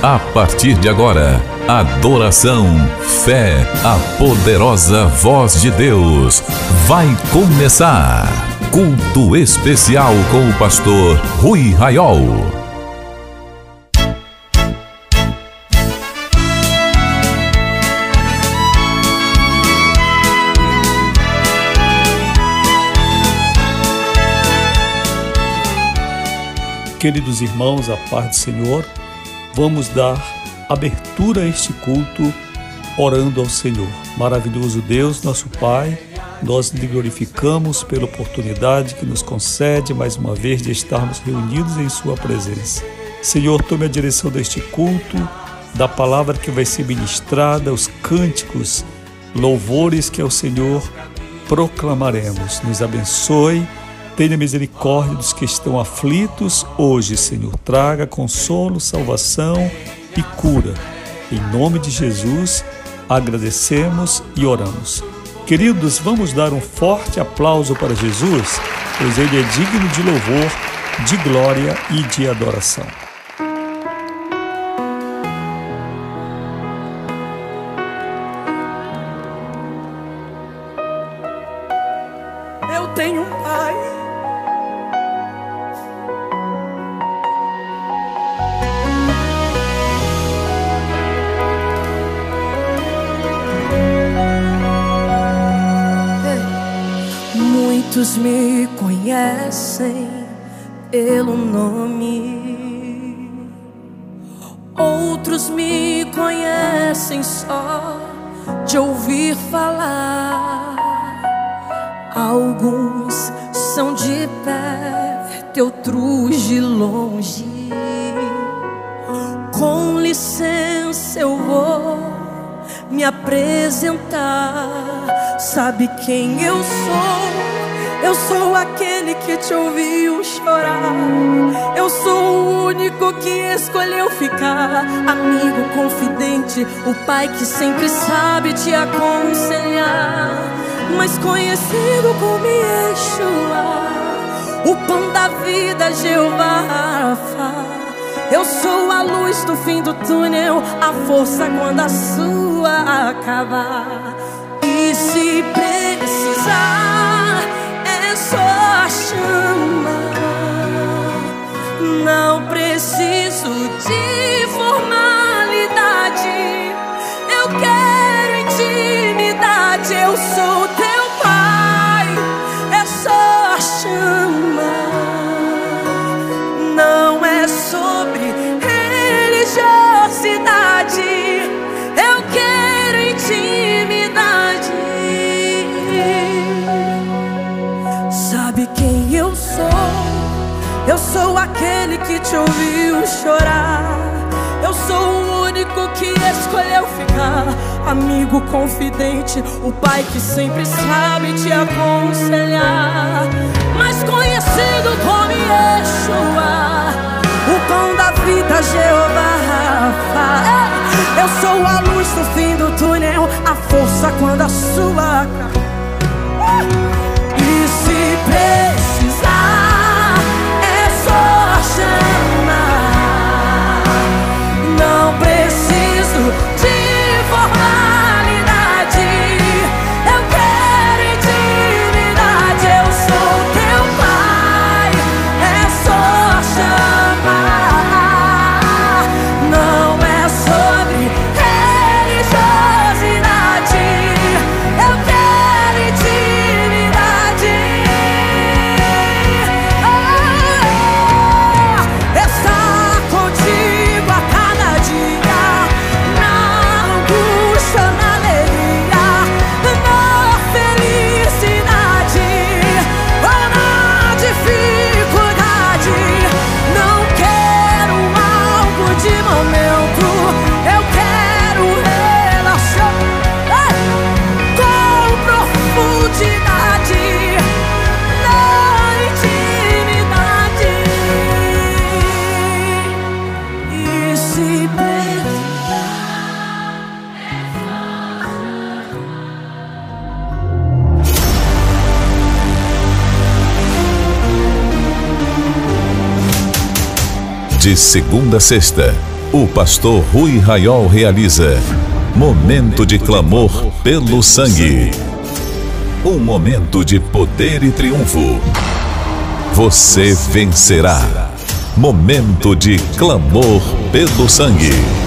A partir de agora, adoração, fé, a poderosa voz de Deus. Vai começar. Culto especial com o pastor Rui Raiol. Queridos irmãos, a paz do Senhor, vamos dar abertura a este culto orando ao Senhor. Maravilhoso Deus, nosso Pai, nós lhe glorificamos pela oportunidade que nos concede mais uma vez de estarmos reunidos em Sua presença. Senhor, tome a direção deste culto, da palavra que vai ser ministrada, os cânticos, louvores que ao Senhor proclamaremos. Nos abençoe Tenha misericórdia dos que estão aflitos hoje, Senhor. Traga consolo, salvação e cura. Em nome de Jesus, agradecemos e oramos. Queridos, vamos dar um forte aplauso para Jesus, pois ele é digno de louvor, de glória e de adoração. Pelo nome. Outros me conhecem só de ouvir falar. Alguns são de perto, outros de longe. Com licença, eu vou me apresentar. Sabe quem eu sou? Eu sou aquele que te ouviu chorar. Eu sou o único que escolheu ficar. Amigo confidente, o pai que sempre sabe te aconselhar. Mas conhecido como Yeshua, o pão da vida, Jeová Rafa. Eu sou a luz do fim do túnel, a força quando a sua acabar. E se precisar chama. Não preciso de formalidade. Eu quero intimidade. Eu sou te ouviu chorar. Eu sou o único que escolheu ficar. Amigo confidente, o pai que sempre sabe te aconselhar. Mais conhecido como Yeshua, o pão da vida, Jeová Rafa. Eu sou a luz no fim do túnel, a força quando a sua. E se De segunda a sexta, o pastor Rui Raiol realiza Momento de clamor pelo sangue. Um momento de poder e triunfo. Você vencerá. Momento de clamor pelo sangue.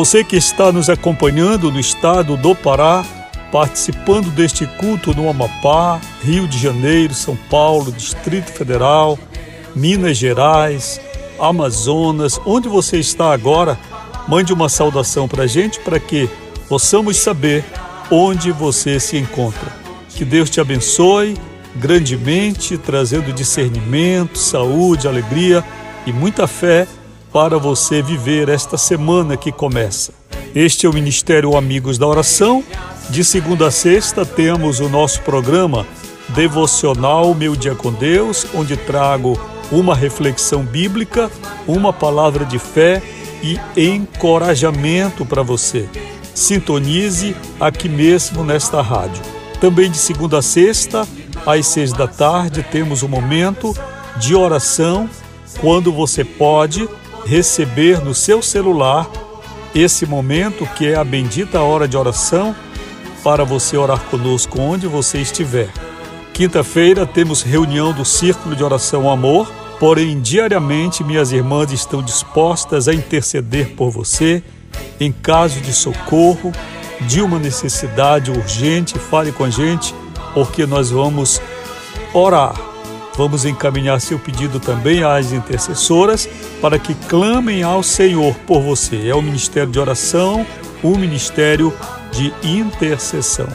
Você que está nos acompanhando no estado do Pará, participando deste culto no Amapá, Rio de Janeiro, São Paulo, Distrito Federal, Minas Gerais, Amazonas, onde você está agora, mande uma saudação para a gente para que possamos saber onde você se encontra. Que Deus te abençoe grandemente, trazendo discernimento, saúde, alegria e muita fé para você viver esta semana que começa. Este é o Ministério Amigos da Oração. De segunda a sexta temos o nosso programa devocional Meu Dia com Deus, onde trago uma reflexão bíblica, uma palavra de fé e encorajamento para você. Sintonize aqui mesmo nesta rádio. Também de segunda a sexta, às seis da tarde, temos um momento de oração, quando você pode receber no seu celular esse momento que é a bendita hora de oração para você orar conosco onde você estiver. Quinta-feira temos reunião do Círculo de Oração Amor, porém diariamente minhas irmãs estão dispostas a interceder por você em caso de socorro, de uma necessidade urgente, fale com a gente porque nós vamos orar. Vamos encaminhar seu pedido também às intercessoras para que clamem ao Senhor por você. É o ministério de oração, o ministério de intercessão.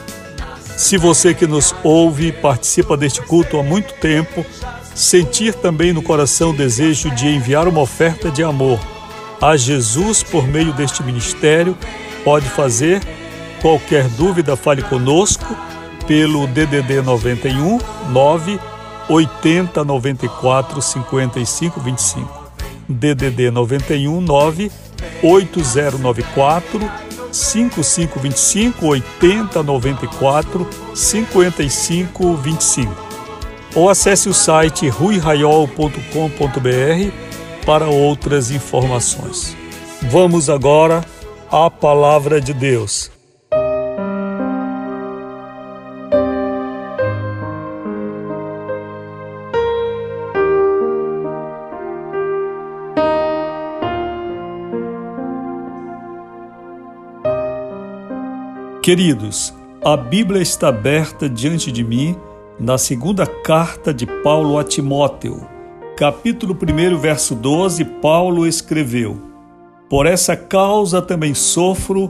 Se você que nos ouve participa deste culto há muito tempo, sentir também no coração o desejo de enviar uma oferta de amor a Jesus por meio deste ministério, pode fazer. Qualquer dúvida, fale conosco pelo DDD 91 9 80 94 55 25. DDD 91 9 8094 5525 8094 5525. Ou acesse o site ruiraiol.com.br para outras informações. Vamos agora à palavra de Deus. Queridos, a Bíblia está aberta diante de mim na segunda carta de Paulo a Timóteo, capítulo 1, verso 12, Paulo escreveu: Por essa causa também sofro,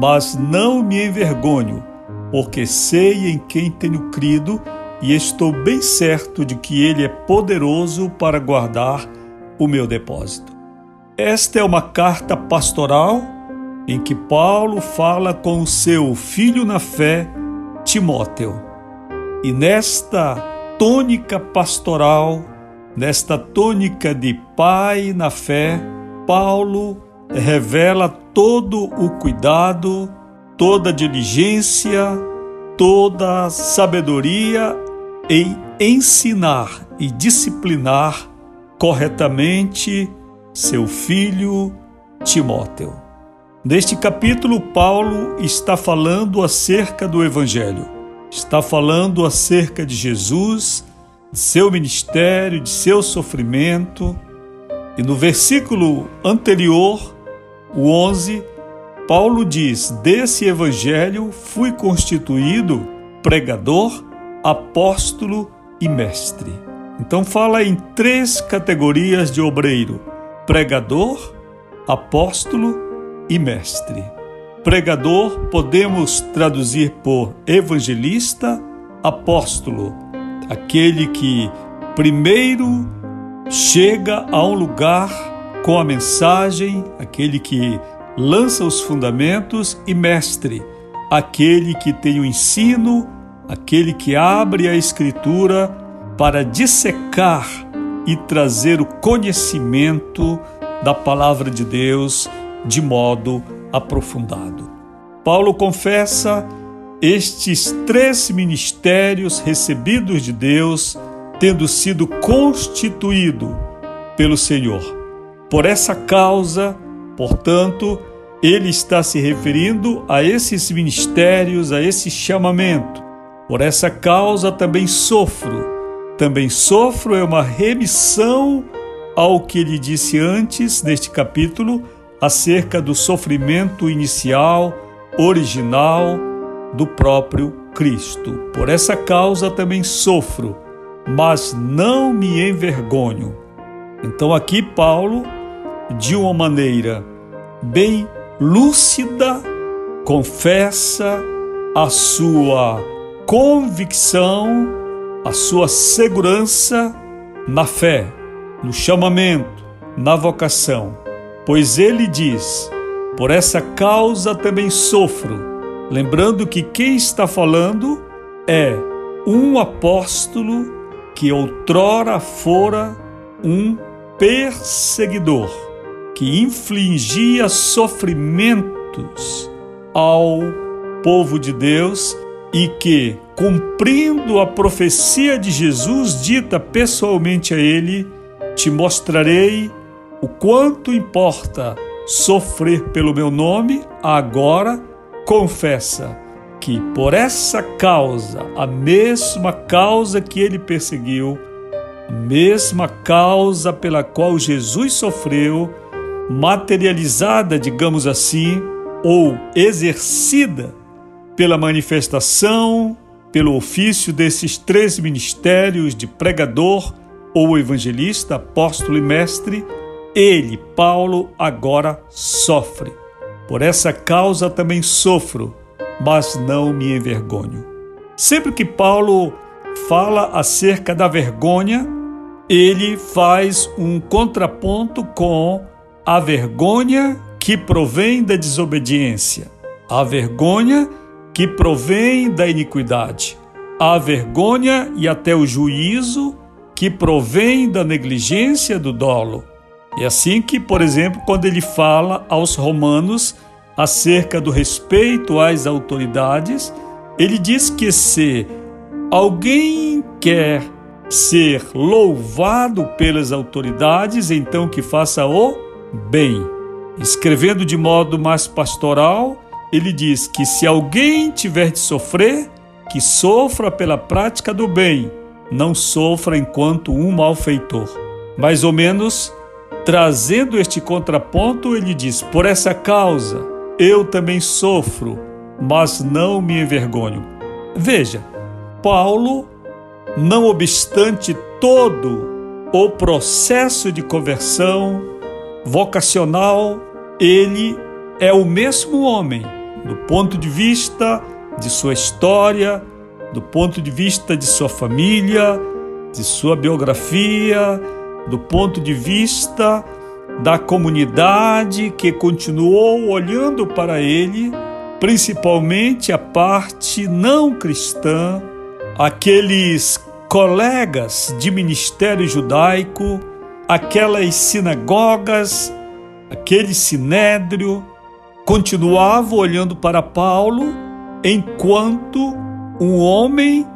mas não me envergonho, porque sei em quem tenho crido e estou bem certo de que ele é poderoso para guardar o meu depósito. Esta é uma carta pastoral em que Paulo fala com o seu filho na fé, Timóteo. E nesta tônica pastoral, nesta tônica de pai na fé, Paulo revela todo o cuidado, toda a diligência, toda a sabedoria em ensinar e disciplinar corretamente seu filho Timóteo. Neste capítulo, Paulo está falando acerca do Evangelho, está falando acerca de Jesus, de seu ministério, de seu sofrimento. E no versículo anterior, o 11, Paulo diz: Desse Evangelho fui constituído pregador, apóstolo e mestre. Então, fala em três categorias de obreiro: pregador, apóstolo e mestre. Pregador podemos traduzir por evangelista, apóstolo, aquele que primeiro chega a um lugar com a mensagem, aquele que lança os fundamentos, e mestre, aquele que tem o ensino, aquele que abre a Escritura para dissecar e trazer o conhecimento da palavra de Deus de modo aprofundado. Paulo confessa estes três ministérios recebidos de Deus tendo sido constituído pelo Senhor. Por essa causa, portanto, ele está se referindo a esses ministérios, a esse chamamento. Por essa causa também sofro. Também sofro é uma remissão ao que ele disse antes neste capítulo, acerca do sofrimento inicial, original do próprio Cristo. Por essa causa também sofro, mas não me envergonho. Então, aqui, Paulo, de uma maneira bem lúcida, confessa a sua convicção, a sua segurança na fé, no chamamento, na vocação Pois ele diz: Por essa causa também sofro. Lembrando que quem está falando é um apóstolo que outrora fora um perseguidor, que infligia sofrimentos ao povo de Deus e que, cumprindo a profecia de Jesus dita pessoalmente a ele, te mostrarei o quanto importa sofrer pelo meu nome, agora confessa que por essa causa, a mesma causa que ele perseguiu, a mesma causa pela qual Jesus sofreu, materializada, digamos assim, ou exercida pela manifestação pelo ofício desses três ministérios de pregador ou evangelista, apóstolo e mestre, ele, Paulo, agora sofre. Por essa causa também sofro, mas não me envergonho. Sempre que Paulo fala acerca da vergonha, ele faz um contraponto com a vergonha que provém da desobediência, a vergonha que provém da iniquidade, a vergonha e até o juízo que provém da negligência do dolo. É assim que, por exemplo, quando ele fala aos romanos acerca do respeito às autoridades, ele diz que se alguém quer ser louvado pelas autoridades, então que faça o bem. Escrevendo de modo mais pastoral, ele diz que se alguém tiver de sofrer, que sofra pela prática do bem, não sofra enquanto um malfeitor. Mais ou menos, trazendo este contraponto, ele diz: Por essa causa eu também sofro, mas não me envergonho. Veja, Paulo, não obstante todo o processo de conversão vocacional, ele é o mesmo homem, do ponto de vista de sua história, do ponto de vista de sua família, de sua biografia, do ponto de vista da comunidade que continuou olhando para ele principalmente a parte não cristã, aqueles colegas de ministério judaico, aquelas sinagogas, aquele sinédrio, continuavam olhando para Paulo enquanto um homem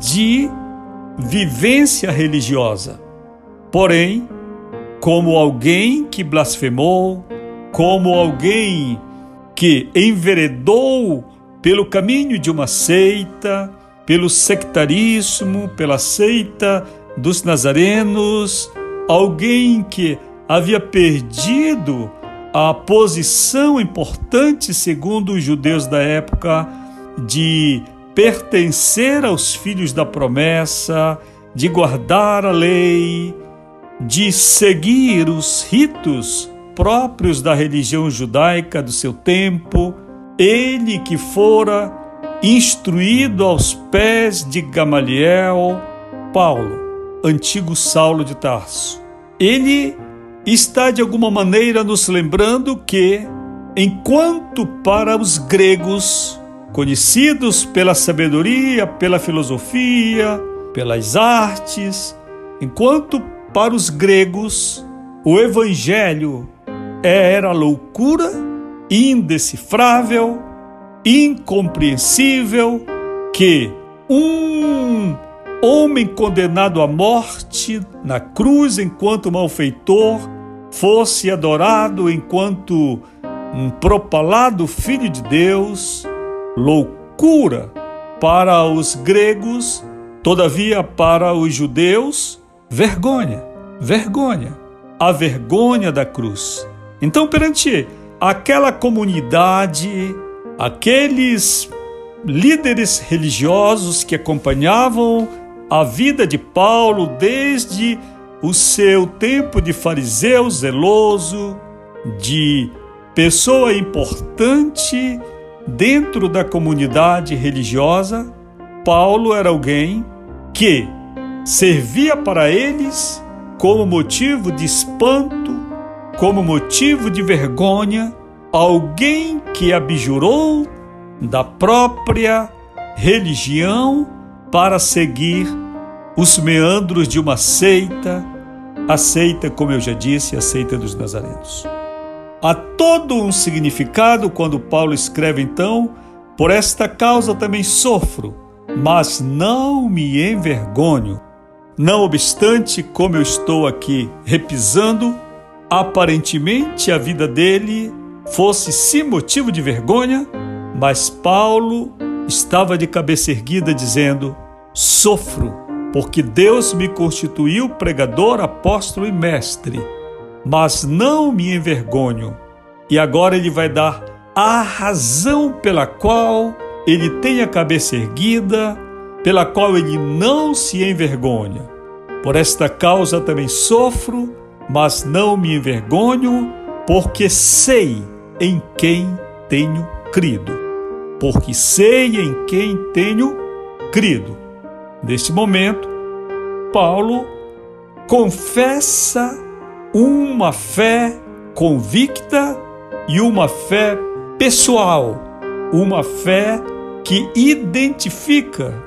de vivência religiosa. Porém, como alguém que blasfemou, como alguém que enveredou pelo caminho de uma seita, pelo sectarismo, pela seita dos nazarenos, alguém que havia perdido a posição importante, segundo os judeus da época, de pertencer aos filhos da promessa, de guardar a lei, de seguir os ritos próprios da religião judaica do seu tempo, ele que fora instruído aos pés de Gamaliel, Paulo, antigo Saulo de Tarso. Ele está de alguma maneira nos lembrando que, enquanto para os gregos, conhecidos pela sabedoria, pela filosofia, pelas artes, enquanto para os gregos o evangelho era loucura, indecifrável, incompreensível que um homem condenado à morte na cruz enquanto malfeitor fosse adorado enquanto um propalado filho de Deus, loucura para os gregos, todavia para os judeus, vergonha, vergonha, a vergonha da cruz. Então, perante aquela comunidade, aqueles líderes religiosos que acompanhavam a vida de Paulo desde o seu tempo de fariseu zeloso, de pessoa importante dentro da comunidade religiosa, Paulo era alguém que servia para eles como motivo de espanto, como motivo de vergonha alguém que abjurou da própria religião para seguir os meandros de uma seita, a seita, como eu já disse, a seita dos nazarenos. Há todo um significado quando Paulo escreve então: Por esta causa também sofro, mas não me envergonho. Não obstante, como eu estou aqui repisando, Aparentemente a vida dele fosse sim motivo de vergonha, mas Paulo estava de cabeça erguida dizendo: Sofro, porque Deus me constituiu pregador, apóstolo e mestre, mas não me envergonho. E agora ele vai dar a razão pela qual ele tem a cabeça erguida, pela qual ele não se envergonha. Por esta causa também sofro, mas não me envergonho, porque sei em quem tenho crido. Porque sei em quem tenho crido. Neste momento, Paulo confessa uma fé convicta e uma fé pessoal, uma fé que identifica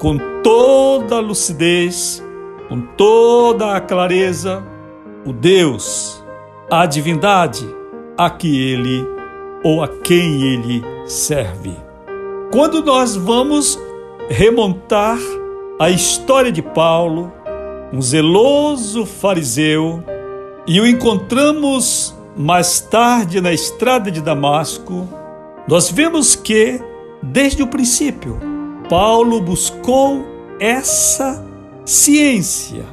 com toda a lucidez, com toda a clareza, o Deus, a divindade a que ele ou a quem ele serve. Quando nós vamos remontar a história de Paulo, um zeloso fariseu, e o encontramos mais tarde na estrada de Damasco, nós vemos que, desde o princípio, Paulo buscou essa ciência,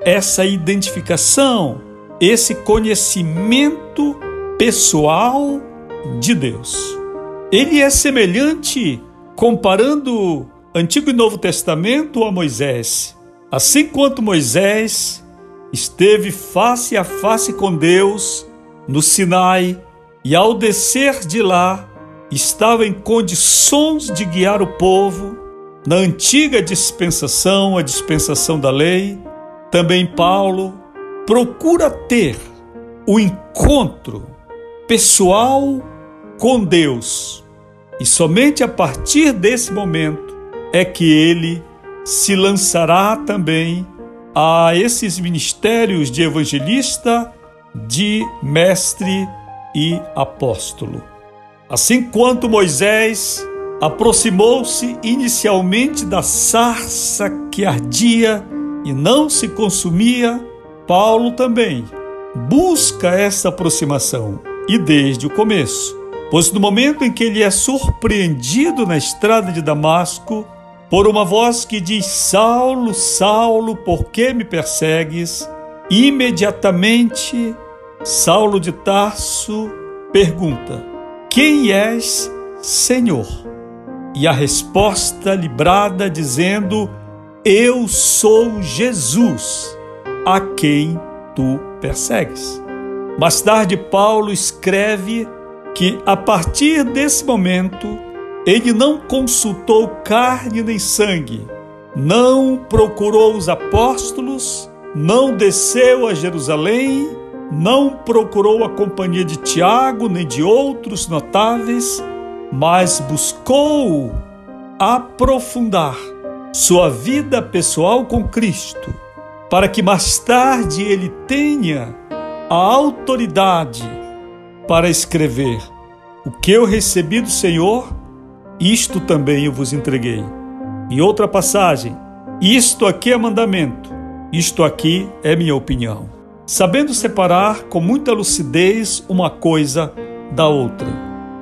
essa identificação, esse conhecimento pessoal de Deus. Ele é semelhante, comparando Antigo e Novo Testamento a Moisés. Assim quanto Moisés esteve face a face com Deus no Sinai e ao descer de lá estava em condições de guiar o povo na antiga dispensação, a dispensação da lei, também Paulo procura ter o encontro pessoal com Deus. E somente a partir desse momento é que ele se lançará também a esses ministérios de evangelista, de mestre e apóstolo. Assim quanto Moisés aproximou-se inicialmente da sarça que ardia e não se consumia, Paulo também busca essa aproximação e desde o começo. Pois no momento em que ele é surpreendido na estrada de Damasco por uma voz que diz: Saulo, Saulo, por que me persegues? Imediatamente, Saulo de Tarso pergunta: Quem és, Senhor? E a resposta librada dizendo: Eu sou Jesus, a quem tu persegues. Mais tarde, Paulo escreve que a partir desse momento ele não consultou carne nem sangue, não procurou os apóstolos, não desceu a Jerusalém, não procurou a companhia de Tiago nem de outros notáveis, mas buscou aprofundar sua vida pessoal com Cristo, para que mais tarde ele tenha a autoridade para escrever: O que eu recebi do Senhor, isto também eu vos entreguei. Em outra passagem, isto aqui é mandamento, isto aqui é minha opinião. Sabendo separar com muita lucidez uma coisa da outra.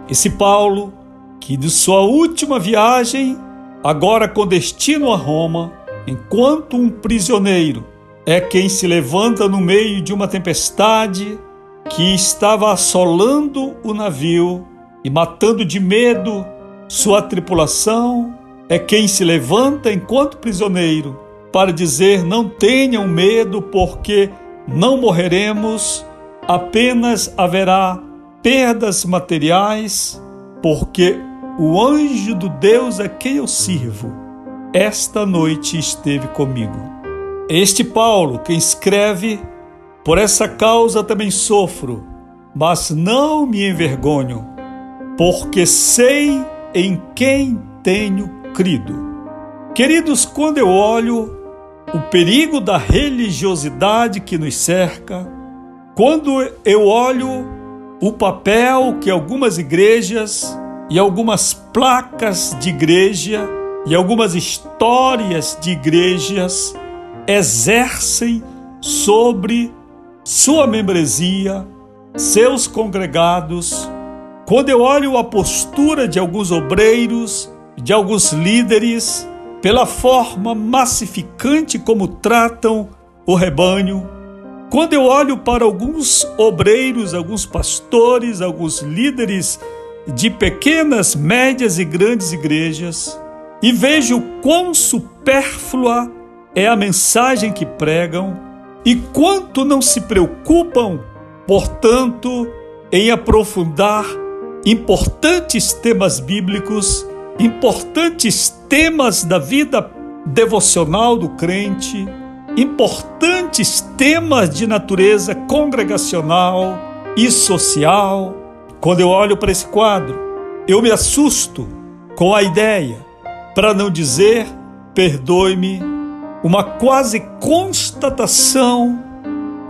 Esse Paulo, que de sua última viagem, agora com destino a Roma, enquanto um prisioneiro, é quem se levanta no meio de uma tempestade que estava assolando o navio e matando de medo sua tripulação, é quem se levanta enquanto prisioneiro para dizer: Não tenham medo, porque não morreremos, apenas haverá perdas materiais, porque o anjo do Deus a quem eu sirvo, esta noite esteve comigo. Este Paulo, quem escreve, por essa causa também sofro, mas não me envergonho, porque sei em quem tenho crido. Queridos, quando eu olho o perigo da religiosidade que nos cerca, quando eu olho o papel que algumas igrejas e algumas placas de igreja e algumas histórias de igrejas exercem sobre sua membresia, seus congregados. Quando eu olho a postura de alguns obreiros, de alguns líderes, pela forma massificante como tratam o rebanho, quando eu olho para alguns obreiros, alguns pastores, alguns líderes de pequenas, médias e grandes igrejas, e vejo quão supérflua é a mensagem que pregam e quanto não se preocupam, portanto, em aprofundar importantes temas bíblicos, importantes temas da vida devocional do crente, importantes temas de natureza congregacional e social. Quando eu olho para esse quadro, eu me assusto com a ideia, para não dizer, perdoe-me, uma quase constatação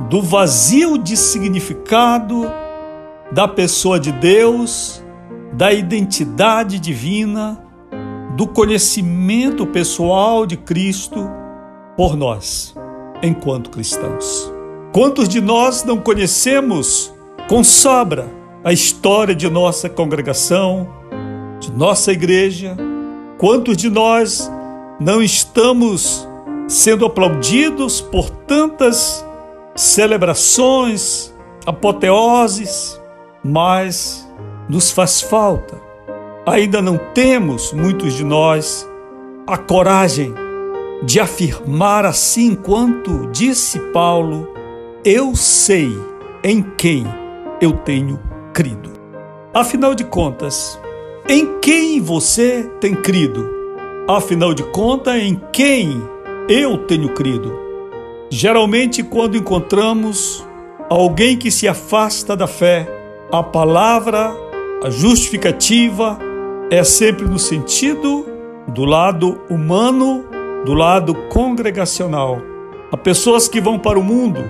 do vazio de significado da pessoa de Deus, da identidade divina, do conhecimento pessoal de Cristo por nós, enquanto cristãos. Quantos de nós não conhecemos com sobra a história de nossa congregação, de nossa igreja? Quantos de nós não estamos sendo aplaudidos por tantas celebrações, apoteoses, mas nos faz falta. Ainda não temos, muitos de nós, a coragem de afirmar assim quanto disse Paulo: Eu sei em quem eu tenho crido. Afinal de contas, em quem você tem crido? Afinal de contas, em quem eu tenho crido? Geralmente, quando encontramos alguém que se afasta da fé, a palavra, a justificativa, é sempre no sentido do lado humano, do lado congregacional. Há pessoas que vão para o mundo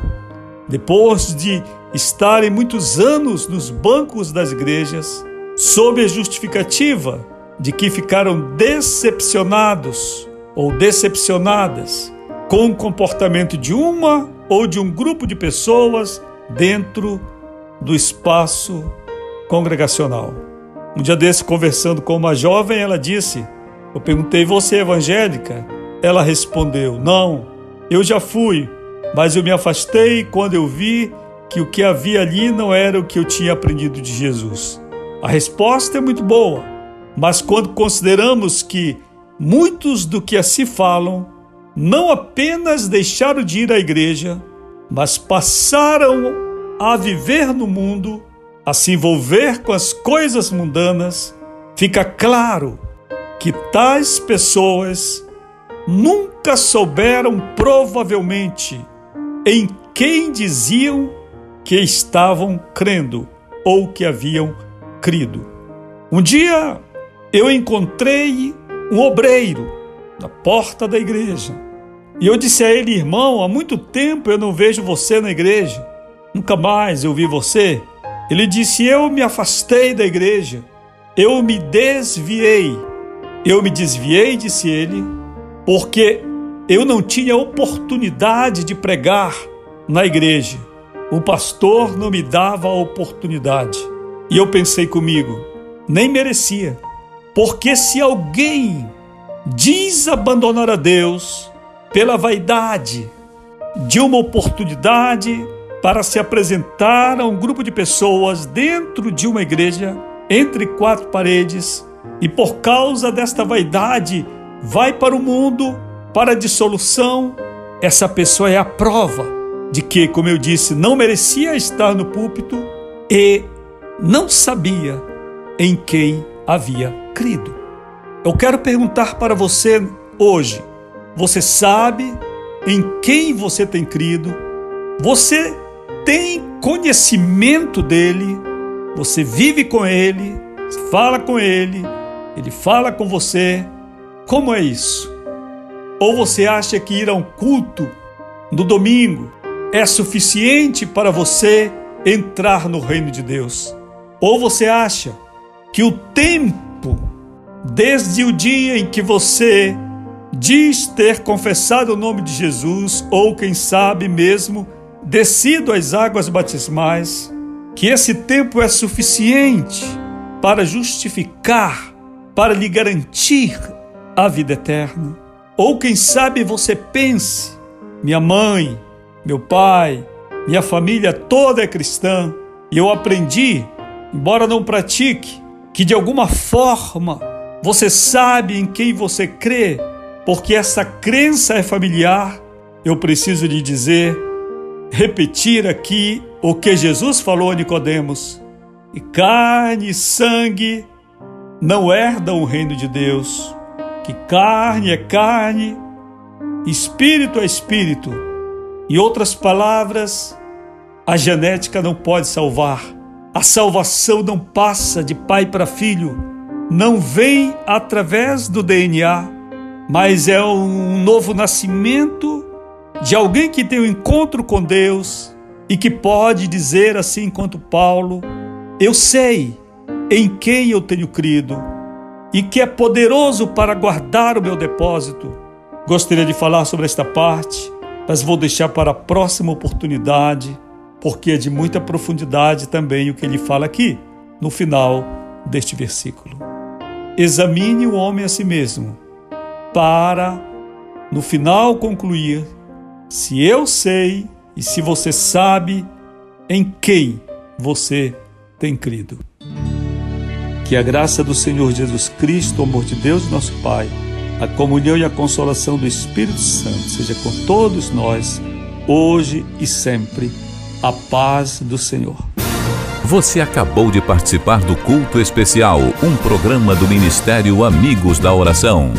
depois de estarem muitos anos nos bancos das igrejas, sob a justificativa de que ficaram decepcionados ou decepcionadas com o comportamento de uma ou de um grupo de pessoas dentro do espaço congregacional. Um dia desse, conversando com uma jovem, ela disse: Eu perguntei, você é evangélica? Ela respondeu: Não, eu já fui, mas eu me afastei quando eu vi que o que havia ali não era o que eu tinha aprendido de Jesus. A resposta é muito boa, mas quando consideramos que muitos do que assim falam não apenas deixaram de ir à igreja, mas passaram a viver no mundo, a se envolver com as coisas mundanas, fica claro que tais pessoas nunca souberam provavelmente em quem diziam que estavam crendo ou que haviam crido. Um dia eu encontrei um obreiro na porta da igreja e eu disse a ele, irmão, há muito tempo eu não vejo você na igreja. Nunca mais eu vi você. Ele disse: Eu me afastei da igreja, eu me desviei. Eu me desviei, disse ele, porque eu não tinha oportunidade de pregar na igreja. O pastor não me dava a oportunidade. E eu pensei comigo, nem merecia. Porque se alguém diz abandonar a Deus pela vaidade de uma oportunidade para se apresentar a um grupo de pessoas dentro de uma igreja, entre quatro paredes, e por causa desta vaidade vai para o mundo, para a dissolução, essa pessoa é a prova de que, como eu disse, não merecia estar no púlpito e não sabia em quem havia crido. Eu quero perguntar para você hoje: você sabe em quem você tem crido? Você tem conhecimento dele, você vive com ele, fala com ele, ele fala com você. Como é isso? Ou você acha que ir a um culto no domingo é suficiente para você entrar no reino de Deus? Ou você acha que o tempo, desde o dia em que você diz ter confessado o nome de Jesus, ou quem sabe mesmo, descido às águas batismais, que esse tempo é suficiente para justificar, para lhe garantir a vida eterna. Ou quem sabe você pense: minha mãe, meu pai, minha família toda é cristã, e eu aprendi, embora não pratique, que de alguma forma Você sabe em quem você crê? Porque essa crença é familiar. Eu preciso lhe dizer, repetir aqui o que Jesus falou a Nicodemos. E carne e sangue não herdam o reino de Deus. Que carne é carne, espírito é espírito. Em outras palavras, a genética não pode salvar. A salvação não passa de pai para filho, não vem através do DNA, mas é um novo nascimento de alguém que tem um encontro com Deus e que pode dizer assim quanto Paulo: Eu sei em quem eu tenho crido e que é poderoso para guardar o meu depósito. Gostaria de falar sobre esta parte, mas vou deixar para a próxima oportunidade porque é de muita profundidade também o que ele fala aqui, no final deste versículo. Examine o homem a si mesmo, para, no final, concluir se eu sei e se você sabe em quem você tem crido. Que a graça do Senhor Jesus Cristo, o amor de Deus, nosso Pai, a comunhão e a consolação do Espírito Santo seja com todos nós, hoje e sempre a paz do Senhor. Você acabou de participar do Culto Especial, um programa do Ministério Amigos da Oração.